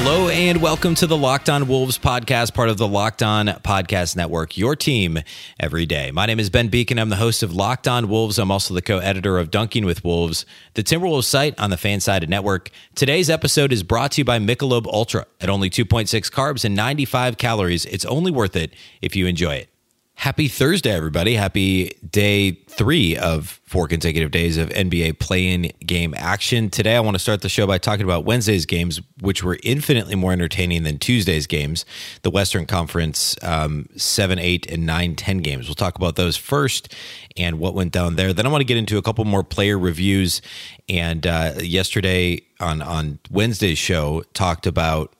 Hello and welcome to the Locked On Wolves podcast, part of the Locked On Podcast Network, your team every day. My name is Ben Beecken. I'm the host of Locked On Wolves. I'm also the co editor of Dunking with Wolves, the Timberwolves site on the Fansided Network. Today's episode is brought to you by Michelob Ultra. At only 2.6 carbs and 95 calories, it's only worth it if you enjoy it. Happy Thursday, everybody. Happy day three of four consecutive days of NBA play in game action. Today, I want to start the show by talking about Wednesday's games, which were infinitely more entertaining than Tuesday's games, the Western Conference um, 7, 8, and 9, 10 games. We'll talk about those first and what went down there. Then I want to get into a couple more player reviews. And uh, yesterday on, on Wednesday's show, talked about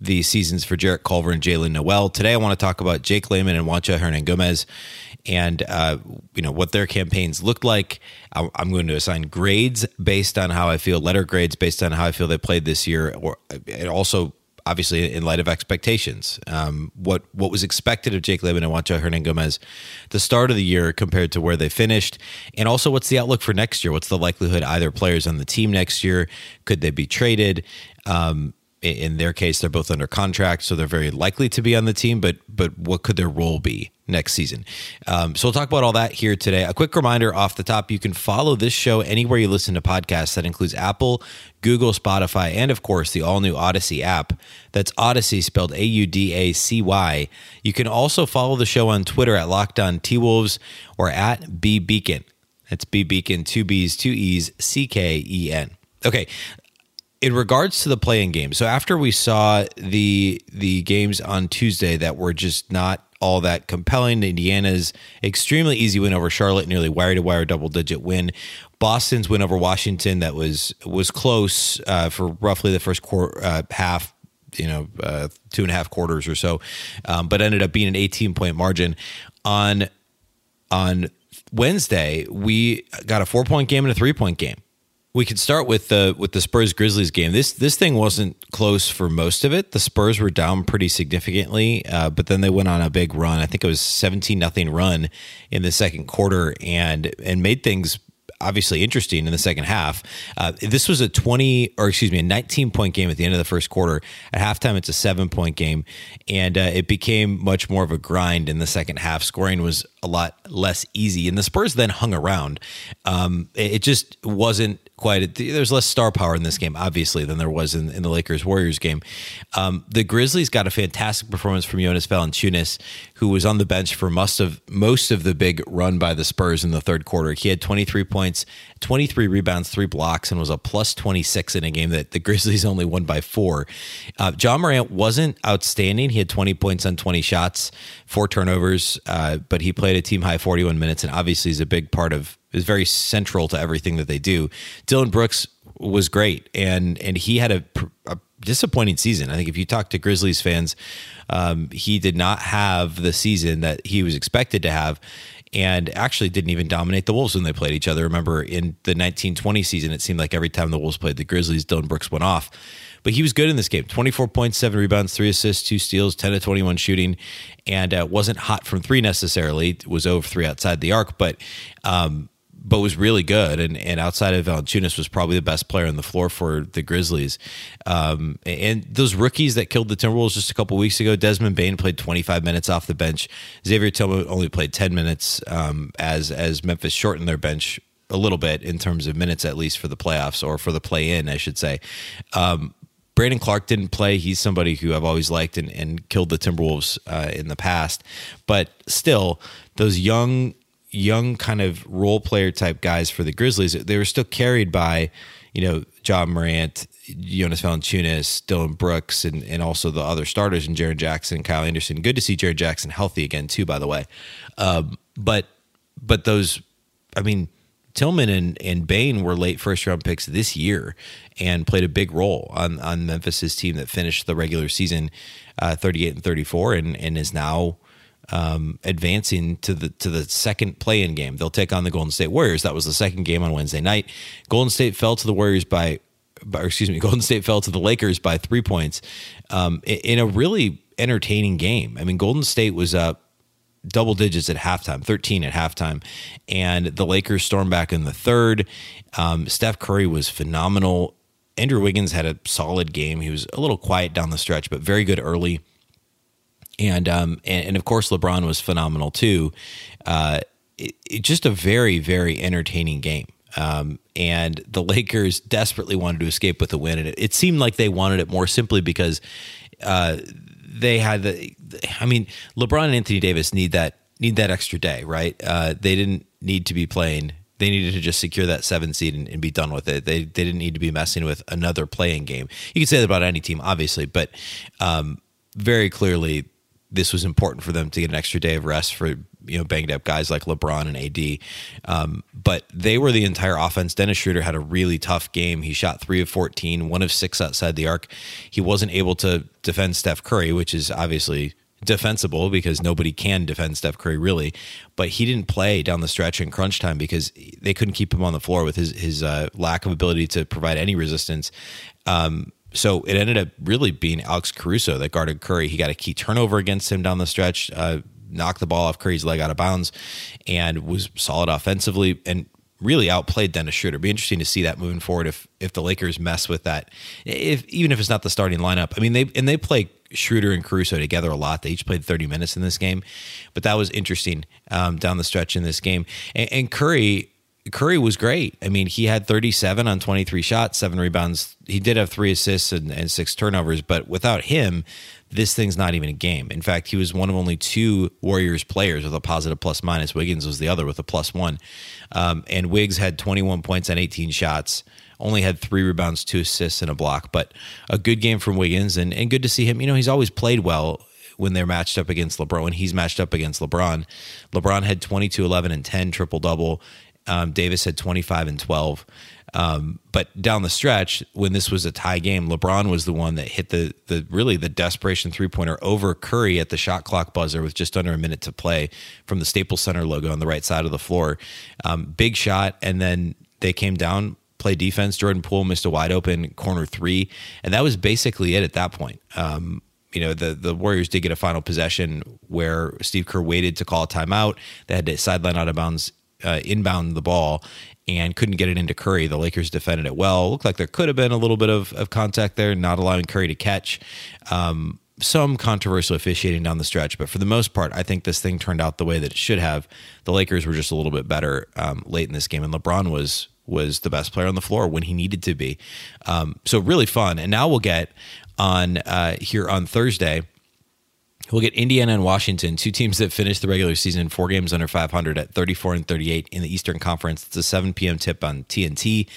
the seasons for Jarrett Culver and Jaylen Nowell. Today, I want to talk about Jake Layman and Juancho Hernangomez and uh, you know what their campaigns looked like. I'm going to assign grades based on how I feel, letter grades based on how I feel they played this year, or and also obviously in light of expectations. Um, what what was expected of Jake Layman and Juancho Hernangomez the start of the year compared to where they finished, and also what's the outlook for next year? What's the likelihood either players on the team next year could they be traded? Um, in their case, they're both under contract, so they're very likely to be on the team. But but what could their role be next season? Um, so we'll talk about all that here today. A quick reminder off the top: you can follow this show anywhere you listen to podcasts. That includes Apple, Google, Spotify, and of course the all new Audacy app. That's Audacy spelled A U D A C Y. You can also follow the show on Twitter at Locked On T Wolves or at B Beecken. That's B Beecken, two B's, two E's, C K E N. Okay, in regards to the play-in game, so after we saw the the games on Tuesday that were just not all that compelling, Indiana's extremely easy win over Charlotte, nearly wire to wire double digit win. Boston's win over Washington that was was close uh, for roughly the first quarter, uh, half, you know, uh, two and a half quarters or so, um, but ended up being an 18 point margin on on Wednesday. We got a four point game and a three point game we could start with the with the Spurs Grizzlies game. This this thing wasn't close for most of it. The Spurs were down pretty significantly, uh, but then they went on a big run. I think it was seventeen nothing run in the second quarter, and and made things obviously interesting in the second half. Uh, this was a 20 or excuse me, a 19 point game at the end of the first quarter. At halftime, it's a seven point game, and uh, it became much more of a grind in the second half. Scoring was a lot less easy, and the Spurs then hung around. Um, it, just wasn't quite. There's less star power in this game, obviously, than there was in, in the Lakers Warriors game. Um, the Grizzlies got a fantastic performance from Jonas Valanciunas, who was on the bench for most of most of the big run by the Spurs in the third quarter. He had 23 points, 23 rebounds, three blocks, and was a plus 26 in a game that the Grizzlies only won by four. Uh, Ja Morant wasn't outstanding. He had 20 points on 20 shots, four turnovers, uh, but he played a team high 41 minutes, and obviously is a big part of is very central to everything that they do. Dillon Brooks was great, and and he had a, a disappointing season. I think if you talk to Grizzlies fans, um, he did not have the season that he was expected to have. And actually didn't even dominate the Wolves when they played each other. Remember in the 1920 season, it seemed like every time the Wolves played the Grizzlies, Dillon Brooks went off. But he was good in this game 24 points, seven rebounds, three assists, two steals, 10 to 21 shooting, and uh, wasn't hot from three necessarily. It was over three outside the arc, but um, but was really good. And, and outside of Valanciunas was probably the best player on the floor for the Grizzlies. Um, and those rookies that killed the Timberwolves just a couple weeks ago, Desmond Bane played 25 minutes off the bench. Xavier Tillman only played 10 minutes um, as as Memphis shortened their bench a little bit in terms of minutes at least for the playoffs or for the play in, I should say. Um, Brandon Clarke didn't play. He's somebody who I've always liked and, and killed the Timberwolves uh, in the past. But still, those young young kind of role player type guys for the Grizzlies, they were still carried by, you know, Ja Morant, Jonas Valanciunas, Dillon Brooks, and, and also the other starters and Jaren Jackson, Kyle Anderson. Good to see Jaren Jackson healthy again too, by the way. Um, but but those, I mean, Tillman and, and Bane were late first round picks this year and played a big role on on Memphis's team that finished the regular season uh, 38 and 34 and and is now um, advancing to the to the second play-in game. They'll take on the Golden State Warriors. That was the second game on Wednesday night. Golden State fell to the Warriors by or excuse me, Golden State fell to the Lakers by three points um, in a really entertaining game. I mean, Golden State was up double digits at halftime, 13 at halftime. And the Lakers stormed back in the third. Um, Steph Curry was phenomenal. Andrew Wiggins had a solid game. He was a little quiet down the stretch, but very good early. And um, and, and of course LeBron was phenomenal too. Uh, it, it, just a very very entertaining game. Um, and the Lakers desperately wanted to escape with a win, and it, it seemed like they wanted it more simply because uh, they had the. I mean, LeBron and Anthony Davis need that need that extra day, right? Uh, they didn't need to be playing. They needed to just secure that seven seed and, and, be done with it. They they didn't need to be messing with another play-in game. You can say that about any team, obviously, but um, very clearly this was important for them to get an extra day of rest for you know banged up guys like LeBron and AD. Um, but they were the entire offense. Dennis Schroeder had a really tough game. He shot three of 14, one of six outside the arc. He wasn't able to defend Steph Curry, which is obviously defensible because nobody can defend Steph Curry really. But he didn't play down the stretch in crunch time because they couldn't keep him on the floor with his his uh, lack of ability to provide any resistance. Um, so it ended up really being Alex Caruso that guarded Curry. He got a key turnover against him down the stretch, uh, knocked the ball off Curry's leg out of bounds, and was solid offensively and really outplayed Dennis Schroeder. Be interesting to see that moving forward if if the Lakers mess with that, if even if it's not the starting lineup. I mean, they and they play Schroeder and Caruso together a lot. They each played 30 minutes in this game, but that was interesting um, down the stretch in this game. And, and Curry Curry was great. I mean, he had 37 on 23 shots, seven rebounds. He did have three assists and, and, six turnovers, but without him, this thing's not even a game. In fact, he was one of only two Warriors players with a positive plus minus. Wiggins was the other with a plus one. Um, and Wiggs had 21 points on 18 shots, only had three rebounds, two assists, and a block. But a good game from Wiggins, and, and good to see him. You know, he's always played well when they're matched up against LeBron, when he's matched up against LeBron. LeBron had 22, 11, and 10 triple double. Um, Davis had 25 and 12. Um, but down the stretch, when this was a tie game, LeBron was the one that hit the the really the desperation three pointer over Curry at the shot clock buzzer with just under a minute to play from the Staples Center logo on the right side of the floor. Um, big shot, and then they came down, play defense. Jordan Poole missed a wide open corner three, and that was basically it at that point. Um, you know the the Warriors did get a final possession where Steve Kerr waited to call a timeout. They had to sideline out of bounds uh, inbound the ball and couldn't get it into Curry. The Lakers defended it well. Looked like there could have been a little bit of, of contact there, not allowing Curry to catch. Um, some controversial officiating down the stretch, but for the most part, I think this thing turned out the way that it should have. The Lakers were just a little bit better um, late in this game, and LeBron was was the best player on the floor when he needed to be. Um, so really fun. And now we'll get on uh, here on Thursday We'll get Indiana and Washington, two teams that finished the regular season four games under 500 at 34 and 38 in the Eastern Conference. It's a 7 p.m. tip on TNT.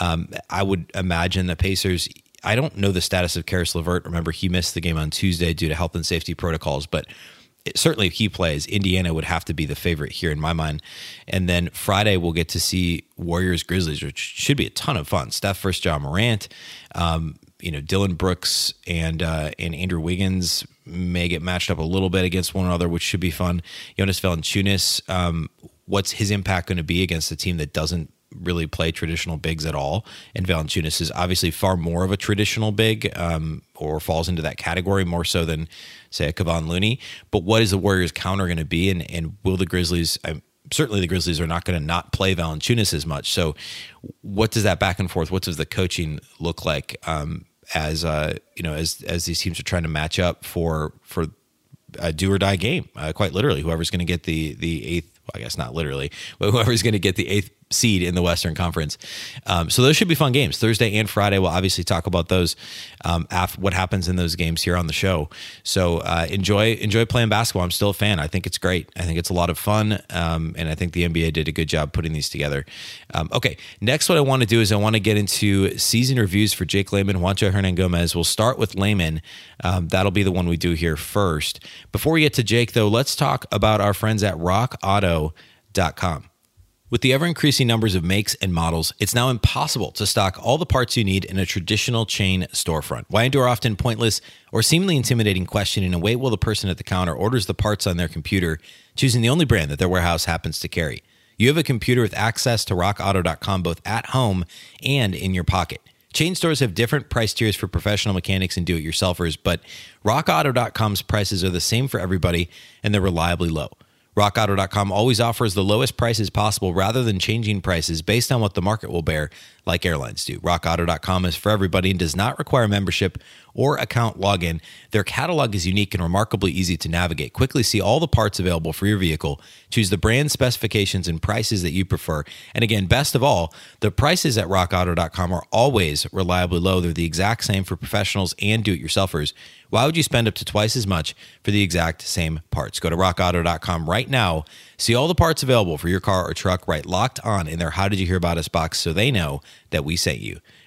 Um, I would imagine the Pacers. I don't know the status of Caris LeVert. Remember, he missed the game on Tuesday due to health and safety protocols, but it, certainly if he plays, Indiana would have to be the favorite here in my mind. And then Friday, we'll get to see Warriors Grizzlies, which should be a ton of fun. Steph versus Ja Morant. Um, you know Dillon Brooks and uh, and Andrew Wiggins may get matched up a little bit against one another, which should be fun. Jonas Valanciunas, um, what's his impact going to be against a team that doesn't really play traditional bigs at all? And Valanciunas is obviously far more of a traditional big, um, or falls into that category more so than say a Kevon Looney. But what is the Warriors' counter going to be, and and will the Grizzlies? I, certainly the Grizzlies are not going to not play Valanciunas as much. So, what does that back and forth? What does the coaching look like? Um, as uh, you know, as as these teams are trying to match up for for a do or die game, uh, quite literally. Whoever's going to get the the eighth, well, I guess not literally, but whoever's going to get the eighth seed in the Western Conference. Um, so those should be fun games. Thursday and Friday, we'll obviously talk about those, um, after what happens in those games here on the show. So uh, enjoy enjoy play-in basketball. I'm still a fan. I think it's great. I think it's a lot of fun, um, and I think the NBA did a good job putting these together. Um, okay, next, what I want to do is I want to get into season reviews for Jake Layman, Juancho Hernangomez. We'll start with Layman. Um, that'll be the one we do here first. Before we get to Jake, though, let's talk about our friends at RockAuto.com. With the ever increasing numbers of makes and models, it's now impossible to stock all the parts you need in a traditional chain storefront. Why endure often pointless or seemingly intimidating questioning and wait while the person at the counter orders the parts on their computer, choosing the only brand that their warehouse happens to carry? You have a computer with access to rockauto.com both at home and in your pocket. Chain stores have different price tiers for professional mechanics and do it yourselfers, but rockauto.com's prices are the same for everybody and they're reliably low. RockAuto.com always offers the lowest prices possible rather than changing prices based on what the market will bear, like airlines do. RockAuto.com is for everybody and does not require membership or account login. Their catalog is unique and remarkably easy to navigate. Quickly see all the parts available for your vehicle, choose the brand specifications and prices that you prefer. And again, best of all, the prices at RockAuto.com are always reliably low. They're the exact same for professionals and do it yourselfers. Why would you spend up to twice as much for the exact same parts? Go to rockauto.com right now. See all the parts available for your car or truck right locked on in their How Did You Hear About Us box so they know that we sent you.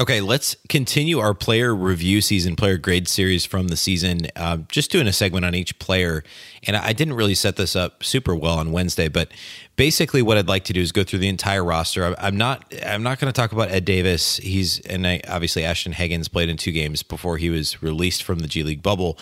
Okay, let's continue our player review season, player grade series from the season. Uh, just doing a segment on each player, and I didn't really set this up super well on Wednesday, but basically, what I'd like to do is go through the entire roster. I'm not, I'm not going to talk about Ed Davis. He's and I, obviously Ashton Hagans played in two games before he was released from the G League bubble.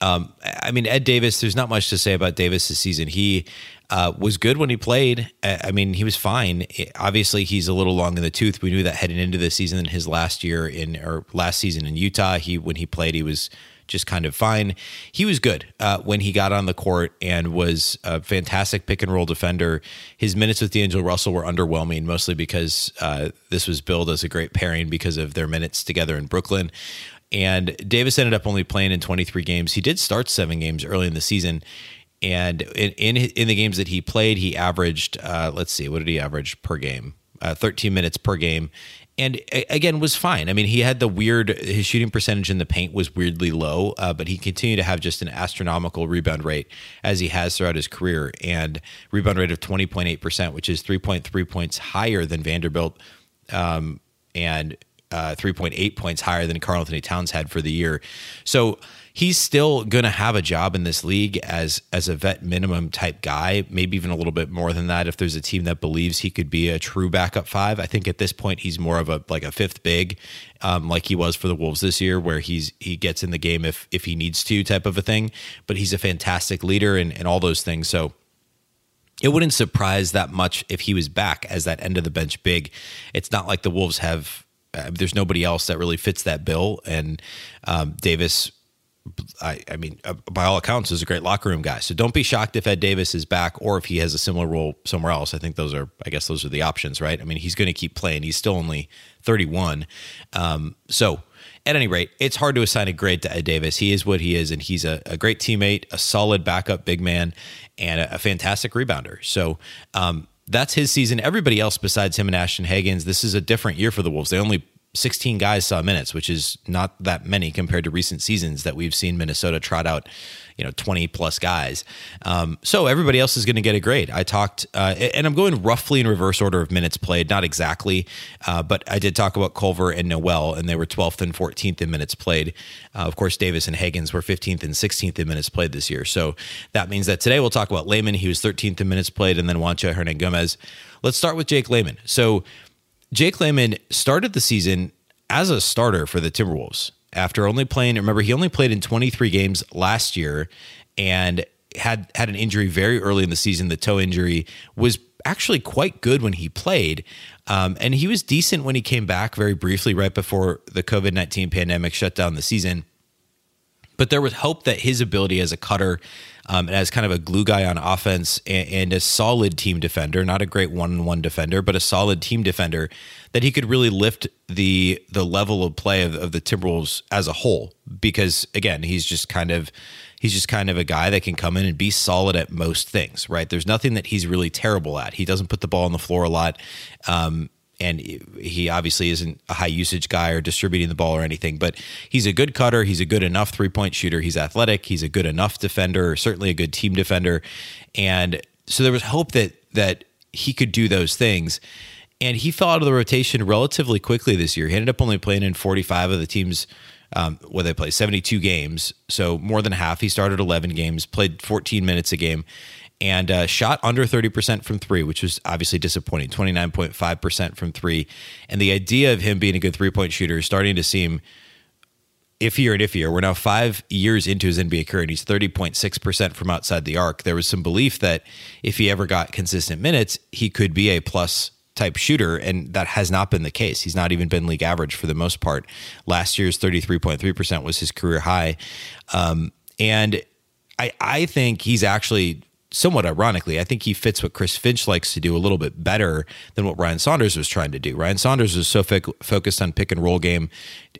Um, I mean, Ed Davis. There's not much to say about Davis this season. He uh, was good when he played. I mean, he was fine. Obviously, he's a little long in the tooth. We knew that heading into the season. In his last year in or last season in Utah, he when he played, he was just kind of fine. He was good uh, when he got on the court and was a fantastic pick and roll defender. His minutes with D'Angelo Russell were underwhelming, mostly because uh, this was billed as a great pairing because of their minutes together in Brooklyn. And Davis ended up only playing in 23 games. He did start seven games early in the season and in, in, in the games that he played, he averaged uh, let's see, what did he average per game? Uh, 13 minutes per game, and again was fine. I mean, he had the weird his shooting percentage in the paint was weirdly low, uh, but he continued to have just an astronomical rebound rate as he has throughout his career, and rebound rate of 20.8 percent, which is 3.3 points higher than Vanderbilt, um, and uh, 3.8 points higher than Karl Anthony Towns had for the year. So he's still going to have a job in this league as as a vet minimum type guy, maybe even a little bit more than that if there's a team that believes he could be a true backup five. I think at this point he's more of a like a fifth big, um, like he was for the Wolves this year, where he's he gets in the game if if he needs to type of a thing. But he's a fantastic leader and, and all those things. So it wouldn't surprise that much if he was back as that end of the bench big. It's not like the Wolves have uh, there's nobody else that really fits that bill. And um, Davis, I, I mean, uh, by all accounts, is a great locker room guy. So don't be shocked if Ed Davis is back or if he has a similar role somewhere else. I think those are, I guess, those are the options, right? I mean, he's going to keep playing. He's still only 31. Um, so at any rate, it's hard to assign a grade to Ed Davis. He is what he is, and he's a, a great teammate, a solid backup big man, and a, a fantastic rebounder. So, um, that's his season. Everybody else besides him and Ashton Hagans, this is a different year for the Wolves. They only 16 guys saw minutes, which is not that many compared to recent seasons that we've seen Minnesota trot out, you know, 20 plus guys. Um, so everybody else is going to get a grade. I talked, uh, and I'm going roughly in reverse order of minutes played, not exactly, uh, but I did talk about Culver and Nowell, and they were 12th and 14th in minutes played. Uh, of course, Davis and Hagans were 15th and 16th in minutes played this year. So that means that today we'll talk about Layman. He was 13th in minutes played, and then Juancho Hernangomez. Let's start with Jake Layman. So Jake Layman started the season as a starter for the Timberwolves after only playing. Remember, he only played in 23 games last year and had had an injury very early in the season. The toe injury was actually quite good when he played, um, and he was decent when he came back very briefly right before the COVID 19 pandemic shut down the season. But there was hope that his ability as a cutter um, and as kind of a glue guy on offense and, and a solid team defender, not a great one-on-one defender, but a solid team defender, that he could really lift the the level of play of, of the Timberwolves as a whole. Because again, he's just kind of he's just kind of a guy that can come in and be solid at most things, right? There's nothing that he's really terrible at. He doesn't put the ball on the floor a lot. Um, and he obviously isn't a high usage guy or distributing the ball or anything, but he's a good cutter. He's a good enough three point shooter. He's athletic. He's a good enough defender, certainly a good team defender. And so there was hope that that he could do those things. And he fell out of the rotation relatively quickly this year. He ended up only playing in 45 of the team's um, where they play 72 games, so more than half. He started 11 games, played 14 minutes a game, and uh, shot under 30% from three, which was obviously disappointing 29.5% from three. And the idea of him being a good three point shooter is starting to seem iffier and iffier. We're now five years into his NBA career, and he's 30.6% from outside the arc. There was some belief that if he ever got consistent minutes, he could be a plus type shooter, and that has not been the case. He's not even been league average for the most part. Last year's 33.3% was his career high. Um, and I, I think he's actually somewhat ironically, I think he fits what Chris Finch likes to do a little bit better than what Ryan Saunders was trying to do. Ryan Saunders was so fo- focused on pick and roll game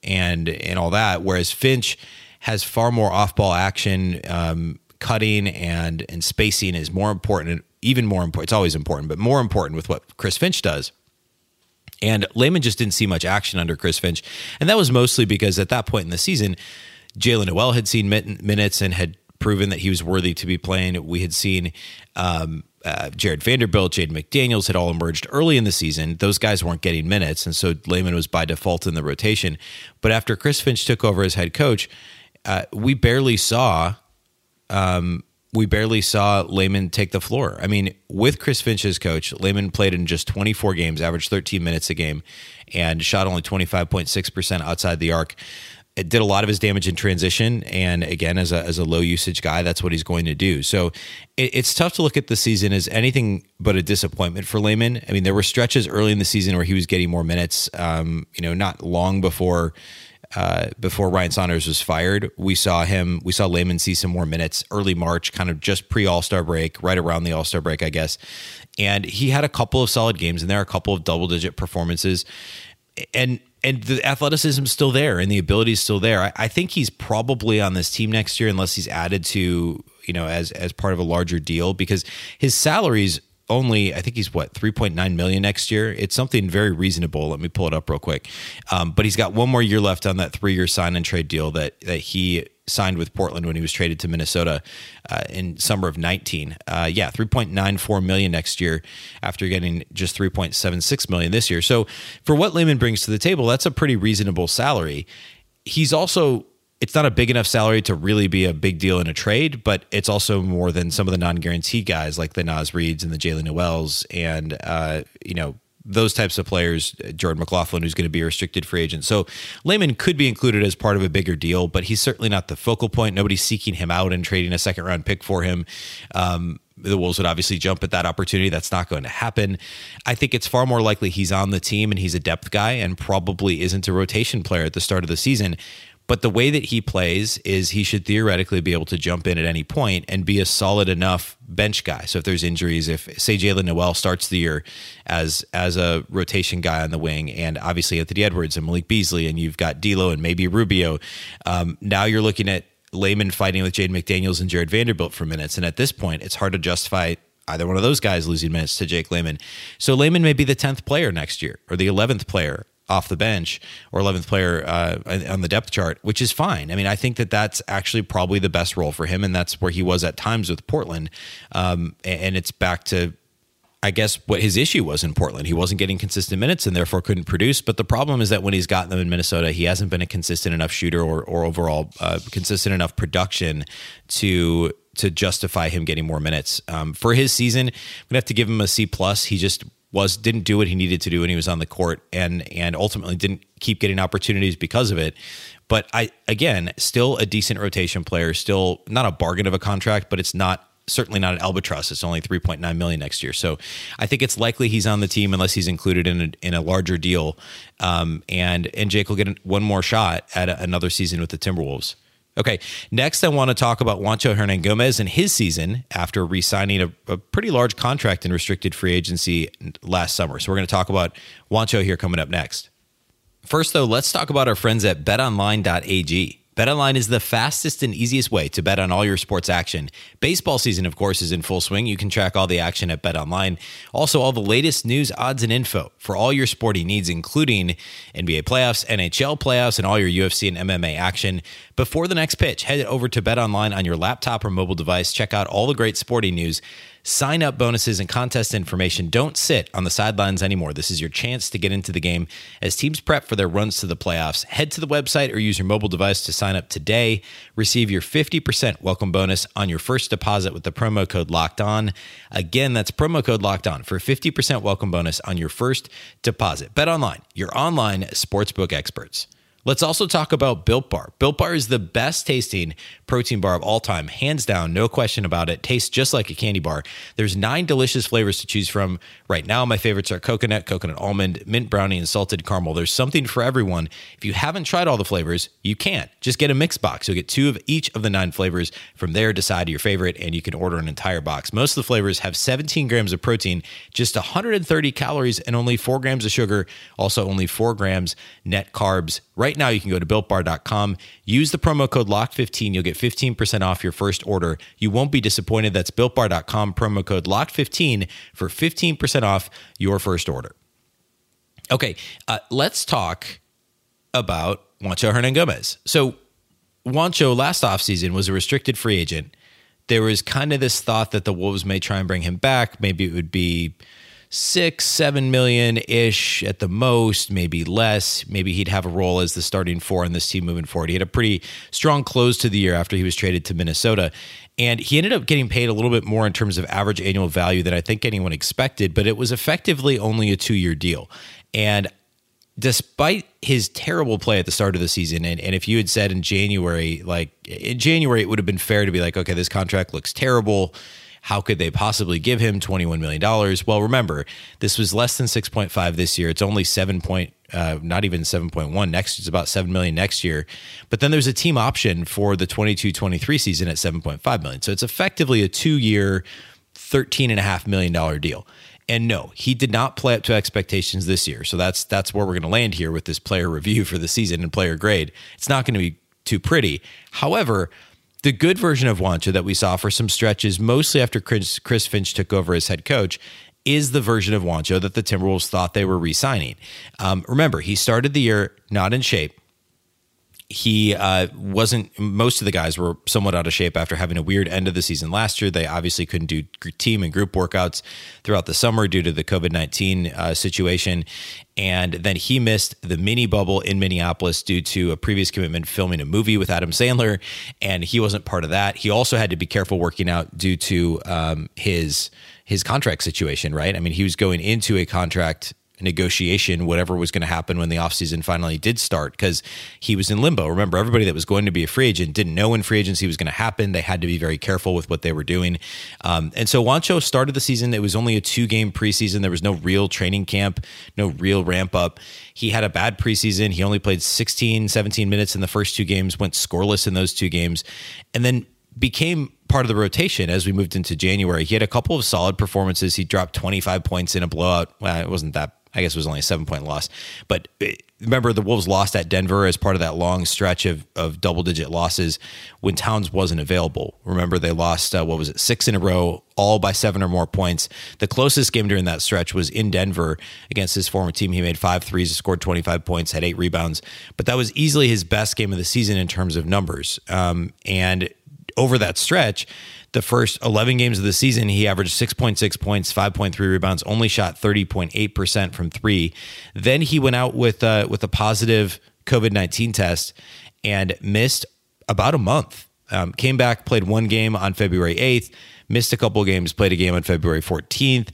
and and all that, whereas Finch has far more off ball action, um, cutting and and spacing is more important, even more important. It's always important, but more important with what Chris Finch does. And Layman just didn't see much action under Chris Finch, and that was mostly because at that point in the season, Jaylen Nowell had seen minutes and had proven that he was worthy to be playing. We had seen um, uh, Jarred Vanderbilt, Jaden McDaniels had all emerged early in the season. Those guys weren't getting minutes, and so Layman was by default in the rotation. But after Chris Finch took over as head coach, uh, we barely saw. Um, we barely saw Layman take the floor. I mean, with Chris Finch as coach, Layman played in just 24 games, averaged 13 minutes a game, and shot only 25.6% outside the arc it did a lot of his damage in transition. And again, as a, as a low usage guy, that's what he's going to do. So it, it's tough to look at the season as anything but a disappointment for Layman. I mean, there were stretches early in the season where he was getting more minutes, um, you know, not long before. Uh, before Ryan Saunders was fired, we saw him. We saw Layman see some more minutes early March, kind of just pre All Star break, right around the All Star break, I guess. And he had a couple of solid games, and there are a couple of double digit performances. And and the athleticism is still there and the ability is still there. I, I, think he's probably on this team next year unless he's added to you know as as part of a larger deal because his salaries only I think he's what 3.9 million next year. It's something very reasonable. Let me pull it up real quick. Um, but he's got one more year left on that three year sign and trade deal that that he signed with Portland when he was traded to Minnesota uh, in summer of 19. Uh, yeah, 3.94 million next year after getting just 3.76 million this year. So for what Layman brings to the table, that's a pretty reasonable salary. He's also it's not a big enough salary to really be a big deal in a trade, but it's also more than some of the non-guaranteed guys like the Naz Reids and the Jaylen Nowells and uh, you know those types of players, Jordan McLaughlin, who's going to be a restricted free agent. So Layman could be included as part of a bigger deal, but he's certainly not the focal point. Nobody's seeking him out and trading a second round pick for him. Um, the Wolves would obviously jump at that opportunity. That's not going to happen. I think it's far more likely he's on the team and he's a depth guy and probably isn't a rotation player at the start of the season. But the way that he plays is he should theoretically be able to jump in at any point and be a solid enough bench guy. So if there's injuries, if say Jaylen Nowell starts the year as as a rotation guy on the wing, and obviously Anthony Edwards and Malik Beasley, and you've got D'Lo and maybe Rubio, um, now you're looking at Layman fighting with Jaden McDaniels and Jarred Vanderbilt for minutes. And at this point, it's hard to justify either one of those guys losing minutes to Jake Layman. So Layman may be the 10th player next year or the 11th player off the bench or 11th player uh, on the depth chart, which is fine. I mean, I think that that's actually probably the best role for him, and that's where he was at times with Portland. Um, and it's back to, I guess, what his issue was in Portland. He wasn't getting consistent minutes and therefore couldn't produce. But the problem is that when he's gotten them in Minnesota, he hasn't been a consistent enough shooter or, or overall uh, consistent enough production to to justify him getting more minutes. Um, for his season, I'm gonna have to give him a C plus. He just was didn't do what he needed to do when he was on the court and and ultimately didn't keep getting opportunities because of it. But i again still a decent rotation player still not a bargain of a contract but it's not certainly not an albatross. It's only 3.9 million next year. So i think it's likely he's on the team unless he's included in a, in a larger deal. Um, and and jake will get one more shot at another season with the timberwolves Okay, next I want to talk about Juancho Hernangomez and his season after re signing a, a, pretty large contract in restricted free agency last summer. So we're going to talk about Juancho here coming up next. First, though, let's talk about our friends at betonline.ag. BetOnline is the fastest and easiest way to bet on all your sports action. Baseball season, of course, is in full swing. You can track all the action at BetOnline. Also, all the latest news, odds, and info for all your sporting needs, including NBA playoffs, NHL playoffs, and all your UFC and MMA action. Before the next pitch, head over to BetOnline on your laptop or mobile device. Check out all the great sporting news Sign up bonuses and contest information don't sit on the sidelines anymore. This is your chance to get into the game as teams prep for their runs to the playoffs. Head to the website or use your mobile device to sign up today. Receive your 50% welcome bonus on your first deposit with the promo code locked on. Again, that's promo code locked on for 50% welcome bonus on your first deposit. Bet online, your online sportsbook experts. Let's also talk about Built Bar. Built Bar is the best tasting protein bar of all time, hands down, no question about it. Tastes just like a candy bar. There's nine delicious flavors to choose from. Right now, my favorites are coconut, coconut almond, mint brownie, and salted caramel. There's something for everyone. If you haven't tried all the flavors, you can't. Just get a mix box. You'll get two of each of the nine flavors. From there, decide your favorite, and you can order an entire box. Most of the flavors have 17 grams of protein, just 130 calories, and only four grams of sugar. Also, only four grams net carbs. Right now, you can go to builtbar.com, use the promo code LOCK15. You'll get 15% off your first order. You won't be disappointed. That's builtbar.com, promo code LOCK15 for 15% off your first order. Okay, uh, let's talk about Juancho Hernangomez. So, Juancho last offseason was a restricted free agent. There was kind of this thought that the Wolves may try and bring him back. Maybe it would be six, seven million ish at the most, maybe less. Maybe he'd have a role as the starting four on this team moving forward. He had a pretty strong close to the year after he was traded to Minnesota. And he ended up getting paid a little bit more in terms of average annual value than I think anyone expected, but it was effectively only a two year deal. And despite his terrible play at the start of the season, and, and if you had said in January, like in January, it would have been fair to be like, okay, this contract looks terrible how could they possibly give him $21 million? Well, remember, this was less than 6.5 this year. It's only 7 point, uh, not even 7.1 next. It's about 7 million next year. But then there's a team option for the 22 23 season at 7.5 million. So it's effectively a two year, $13.5 million deal. And no, he did not play up to expectations this year. So that's that's where we're going to land here with this player review for the season and player grade. It's not going to be too pretty. However, the good version of Juancho that we saw for some stretches, mostly after Chris, Chris Finch took over as head coach, is the version of Juancho that the Timberwolves thought they were re signing. Um, remember, he started the year not in shape he uh, wasn't most of the guys were somewhat out of shape after having a weird end of the season last year. They obviously couldn't do team and group workouts throughout the summer due to the covid-19 uh, situation. And then he missed the mini bubble in minneapolis due to a previous commitment filming a movie with adam sandler and he wasn't part of that. He also had to be careful working out due to um, his his contract situation right? I mean he was going into a contract negotiation, whatever was going to happen when the offseason finally did start, because he was in limbo. Remember, everybody that was going to be a free agent didn't know when free agency was going to happen. They had to be very careful with what they were doing. Um, and so Juancho started the season. It was only a two game preseason. There was no real training camp, no real ramp up. He had a bad preseason. He only played 16, 17 minutes in the first two games, went scoreless in those two games, and then became part of the rotation as we moved into January. He had a couple of solid performances. He dropped 25 points in a blowout. Well, it wasn't that I guess it was only a seven point loss. But uh, remember, the Wolves lost at Denver as part of that long stretch of, of double digit losses when Towns wasn't available. Remember, they lost, uh, what was it, six in a row, all by seven or more points. The closest game during that stretch was in Denver against his former team. He made five threes, scored 25 points, had eight rebounds. But that was easily his best game of the season in terms of numbers. Um, and over that stretch, the first 11 games of the season, he averaged 6.6 points, 5.3 rebounds, only shot 30.8% from three. Then he went out with, uh, with a positive COVID 19 test and missed about a month. Um, came back, played one game on February 8th, missed a couple games, played a game on February 14th,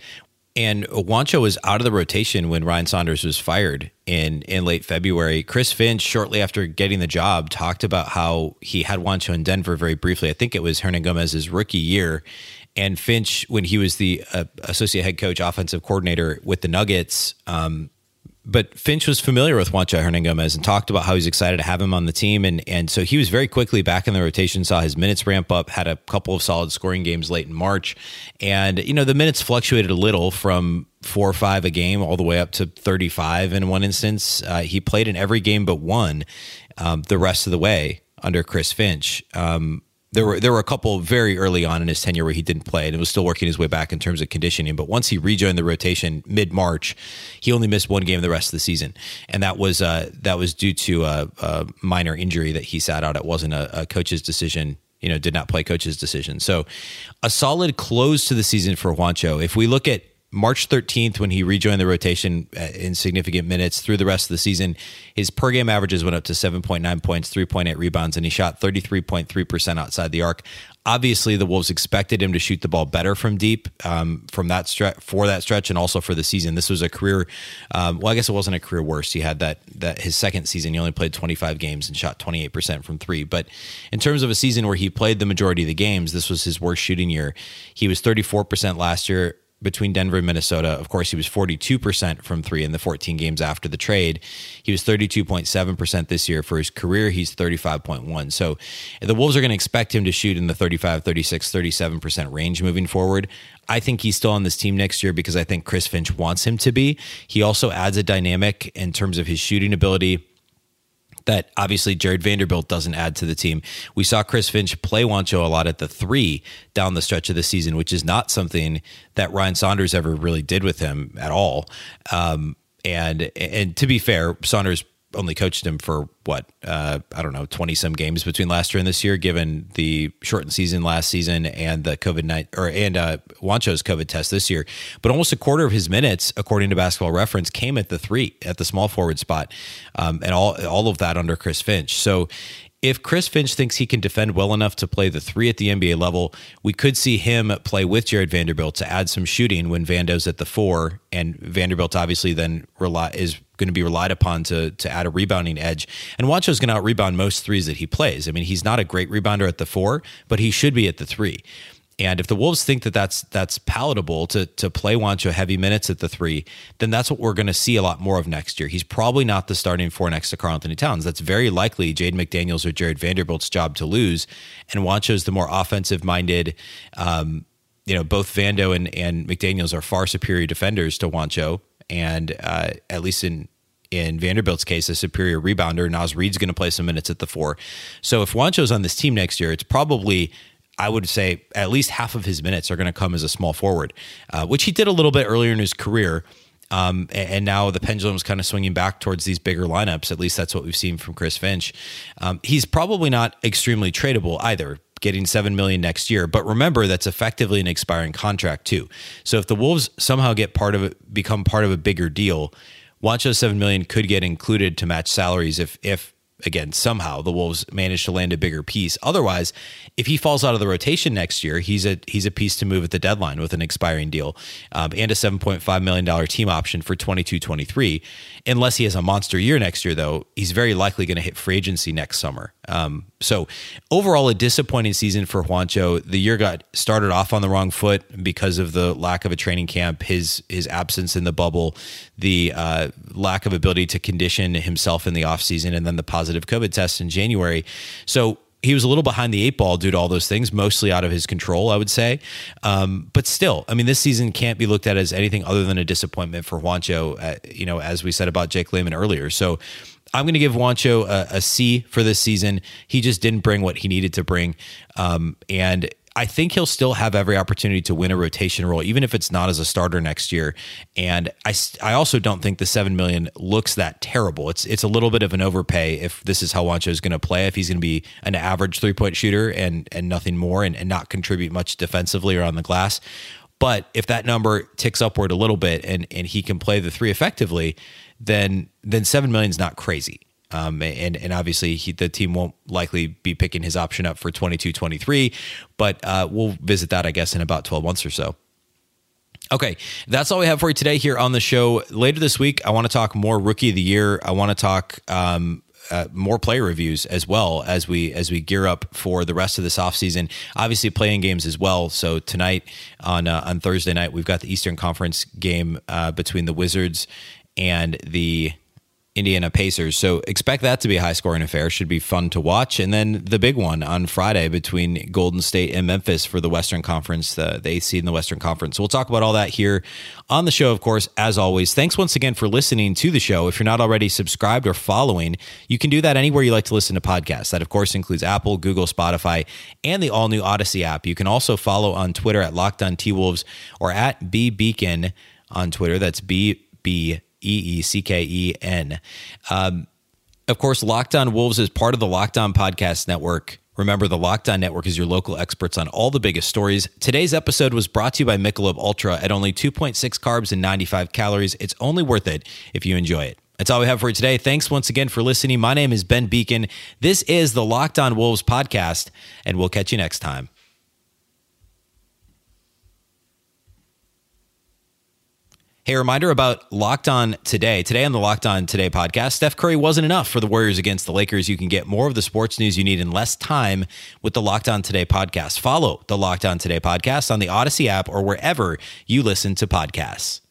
and Juancho was out of the rotation when Ryan Saunders was fired in in late February. Chris Finch, shortly after getting the job, talked about how he had Juancho in Denver very briefly. I think it was Hernangomez's rookie year. And Finch, when he was the uh, associate head coach, offensive coordinator with the Nuggets, um, but Finch was familiar with Juancho Hernangomez and talked about how he's excited to have him on the team. And, and so he was very quickly back in the rotation, saw his minutes ramp up, had a couple of solid scoring games late in March. And, you know, the minutes fluctuated a little from four or five a game all the way up to 35 in one instance. Uh, he played in every game but one um, the rest of the way under Chris Finch. Um, there were there were a couple very early on in his tenure where he didn't play and was still working his way back in terms of conditioning. But once he rejoined the rotation mid March, he only missed one game the rest of the season, and that was uh, that was due to a, a, minor injury that he sat out. It wasn't a, a coach's decision. You know, did not play coach's decision. So, a solid close to the season for Juancho. If we look at March 13th, when he rejoined the rotation uh, in significant minutes through the rest of the season, his per game averages went up to 7.9 points, 3.8 rebounds, and he shot 33.3% outside the arc. Obviously, the Wolves expected him to shoot the ball better from deep um, from that stretch for that stretch, and also for the season. This was a career. Um, well, I guess it wasn't a career worst. He had that that his second season. He only played 25 games and shot 28 percent from three. But in terms of a season where he played the majority of the games, this was his worst shooting year. He was 34 percent last year between Denver and Minnesota. Of course, he was 42% from three in the 14 games after the trade. He was 32.7% this year. For his career, he's 35.1. So the Wolves are going to expect him to shoot in the 35, 36, 37% range moving forward. I think he's still on this team next year because I think Chris Finch wants him to be. He also adds a dynamic in terms of his shooting ability that obviously Jarred Vanderbilt doesn't add to the team. We saw Chris Finch play Juancho a lot at the three down the stretch of the season, which is not something that Ryan Saunders ever really did with him at all. Um, and and to be fair, Saunders only coached him for what uh, I don't know twenty some games between last year and this year, given the shortened season last season and the COVID night or and uh, Juancho's COVID test this year. But almost a quarter of his minutes, according to Basketball Reference, came at the three at the small forward spot, um, and all all of that under Chris Finch. So if Chris Finch thinks he can defend well enough to play the three at the NBA level, we could see him play with Jarred Vanderbilt to add some shooting when Vando's at the four, and Vanderbilt obviously then rely is going to be relied upon to to add a rebounding edge. And Juancho's going to out rebound most threes that he plays. I mean, he's not a great rebounder at the four, but he should be at the three. And if the Wolves think that that's that's palatable to to play Juancho heavy minutes at the three, then that's what we're going to see a lot more of next year. He's probably not the starting four next to Karl Anthony Towns. That's very likely Jaden McDaniels or Jarred Vanderbilt's job to lose. And Juancho's the more offensive minded. Um, you know, both Vando and, and McDaniels are far superior defenders to Juancho, and uh, at least in in Vanderbilt's case, a superior rebounder. Naz Reid's going to play some minutes at the four. So if Juancho's on this team next year, it's probably I would say at least half of his minutes are going to come as a small forward, uh, which he did a little bit earlier in his career. Um, and now the pendulum is kind of swinging back towards these bigger lineups. At least that's what we've seen from Chris Finch. Um, he's probably not extremely tradable either, getting seven million next year. But remember, that's effectively an expiring contract too. So if the Wolves somehow get part of it, become part of a bigger deal, Juancho seven million could get included to match salaries if if again, somehow the Wolves manage to land a bigger piece. Otherwise, if he falls out of the rotation next year, he's a he's a piece to move at the deadline with an expiring deal um, and a seven point five million dollar team option for 22-23. Unless he has a monster year next year, though, he's very likely going to hit free agency next summer. Um, so overall, a disappointing season for Juancho. The year got started off on the wrong foot because of the lack of a training camp, his his absence in the bubble, the uh, lack of ability to condition himself in the offseason, and then the positive COVID test in January. So he was a little behind the eight ball due to all those things, mostly out of his control, I would say. Um, but still, I mean, this season can't be looked at as anything other than a disappointment for Juancho. Uh, you know, as we said about Jake Layman earlier. So I'm going to give Juancho a, a C for this season. He just didn't bring what he needed to bring, um, and I think he'll still have every opportunity to win a rotation role, even if it's not as a starter next year. And I, I also don't think the seven million looks that terrible. It's it's a little bit of an overpay if this is how Juancho is going to play. If he's going to be an average three point shooter and and nothing more, and, and not contribute much defensively or on the glass. But if that number ticks upward a little bit and and he can play the three effectively, then then seven million is not crazy. Um, and and obviously he, the team won't likely be picking his option up for 22 23 but uh, we'll visit that i guess in about 12 months or so Okay, that's all we have for you today here on the show. Later this week, I want to talk more rookie of the year. I want to talk um, uh, more player reviews as well as we as we gear up for the rest of this offseason. Obviously, play-in games as well. So tonight on uh, on Thursday night, we've got the Eastern Conference game uh, between the Wizards and the Indiana Pacers. So expect that to be a high scoring affair. Should be fun to watch. And then the big one on Friday between Golden State and Memphis for the Western Conference, the, the AC in the Western Conference. So we'll talk about all that here on the show, of course, as always. Thanks once again for listening to the show. If you're not already subscribed or following, you can do that anywhere you like to listen to podcasts. That, of course, includes Apple, Google, Spotify, and the all new Audacy app. You can also follow on Twitter at Locked On T Wolves or at B Beecken on Twitter. That's B B E E C K E N. Um, of course, Locked On Wolves is part of the Locked On Podcast Network. Remember, the Locked On Network is your local experts on all the biggest stories. Today's episode was brought to you by Michelob Ultra at only 2.6 carbs and 95 calories. It's only worth it if you enjoy it. That's all we have for you today. Thanks once again for listening. My name is Ben Beecken. This is the Locked On Wolves podcast, and we'll catch you next time. Hey, reminder about Locked On Today. Today on the Locked On Today podcast, Steph Curry wasn't enough for the Warriors against the Lakers. You can get more of the sports news you need in less time with the Locked On Today podcast. Follow the Locked On Today podcast on the Audacy app or wherever you listen to podcasts.